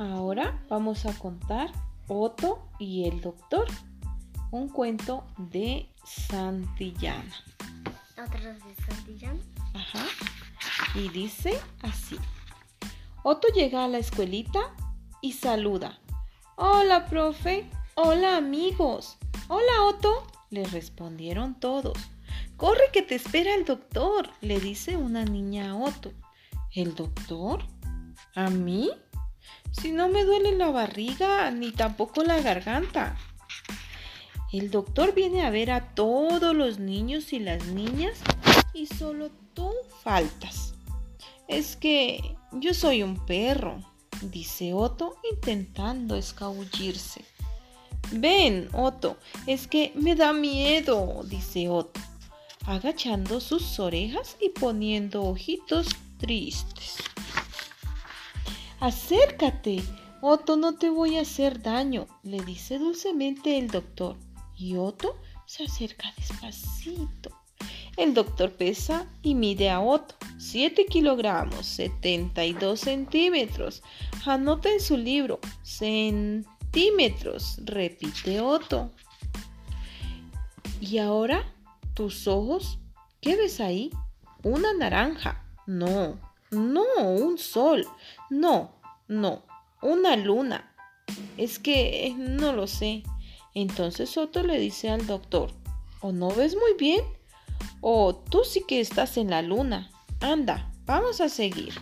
Ahora vamos a contar Otto y el doctor, un cuento de Santillana. ¿Otra de Santillana? Ajá. Y dice así. Otto llega a la escuelita y saluda. Hola, profe. Hola, amigos. Hola, Otto. Le respondieron todos. Corre que te espera el doctor, le dice una niña a Otto. ¿El doctor? ¿A mí? Si no me duele la barriga ni tampoco la garganta. El doctor viene a ver a todos los niños y las niñas y solo tú faltas. Es que yo soy un perro, dice Otto intentando escabullirse. Ven, Otto, es que me da miedo, dice Otto, agachando sus orejas y poniendo ojitos tristes. Acércate, Otto, no te voy a hacer daño, le dice dulcemente el doctor. Y Otto se acerca despacito. El doctor pesa y mide a Otto 7 kilogramos 72 centímetros. Anota en su libro centímetros, repite Otto. ¿Y ahora tus ojos? ¿Qué ves ahí? Una naranja. No, no, un sol. No, no, una luna. Es que no lo sé. Entonces Otto le dice al doctor, ¿o no ves muy bien? O tú sí que estás en la luna. Anda, vamos a seguir.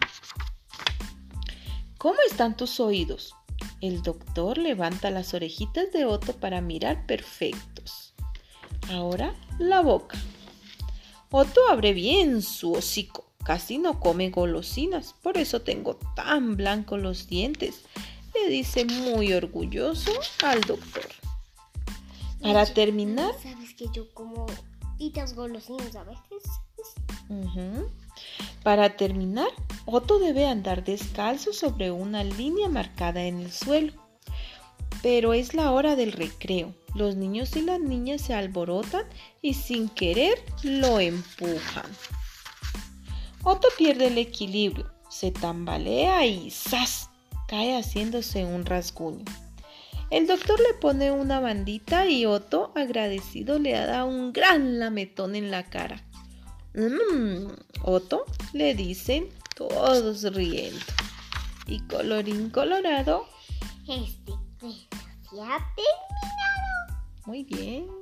¿Cómo están tus oídos? El doctor levanta las orejitas de Otto para mirar perfectos. Ahora la boca. Otto abre bien su hocico casi no come golosinas, por eso tengo tan blancos los dientes, le dice muy orgulloso al doctor. Para terminar... Sabes que yo como pitas golosinas a veces. Para terminar, Otto debe andar descalzo sobre una línea marcada en el suelo. Pero es la hora del recreo. Los niños y las niñas se alborotan y sin querer lo empujan. Otto pierde el equilibrio, se tambalea y ¡zas! cae haciéndose un rasguño. El doctor le pone una bandita y Otto, agradecido, le da un gran lametón en la cara. Mmm, Otto, le dicen todos riendo. Y colorín colorado. Este cuento se ha terminado. Muy bien.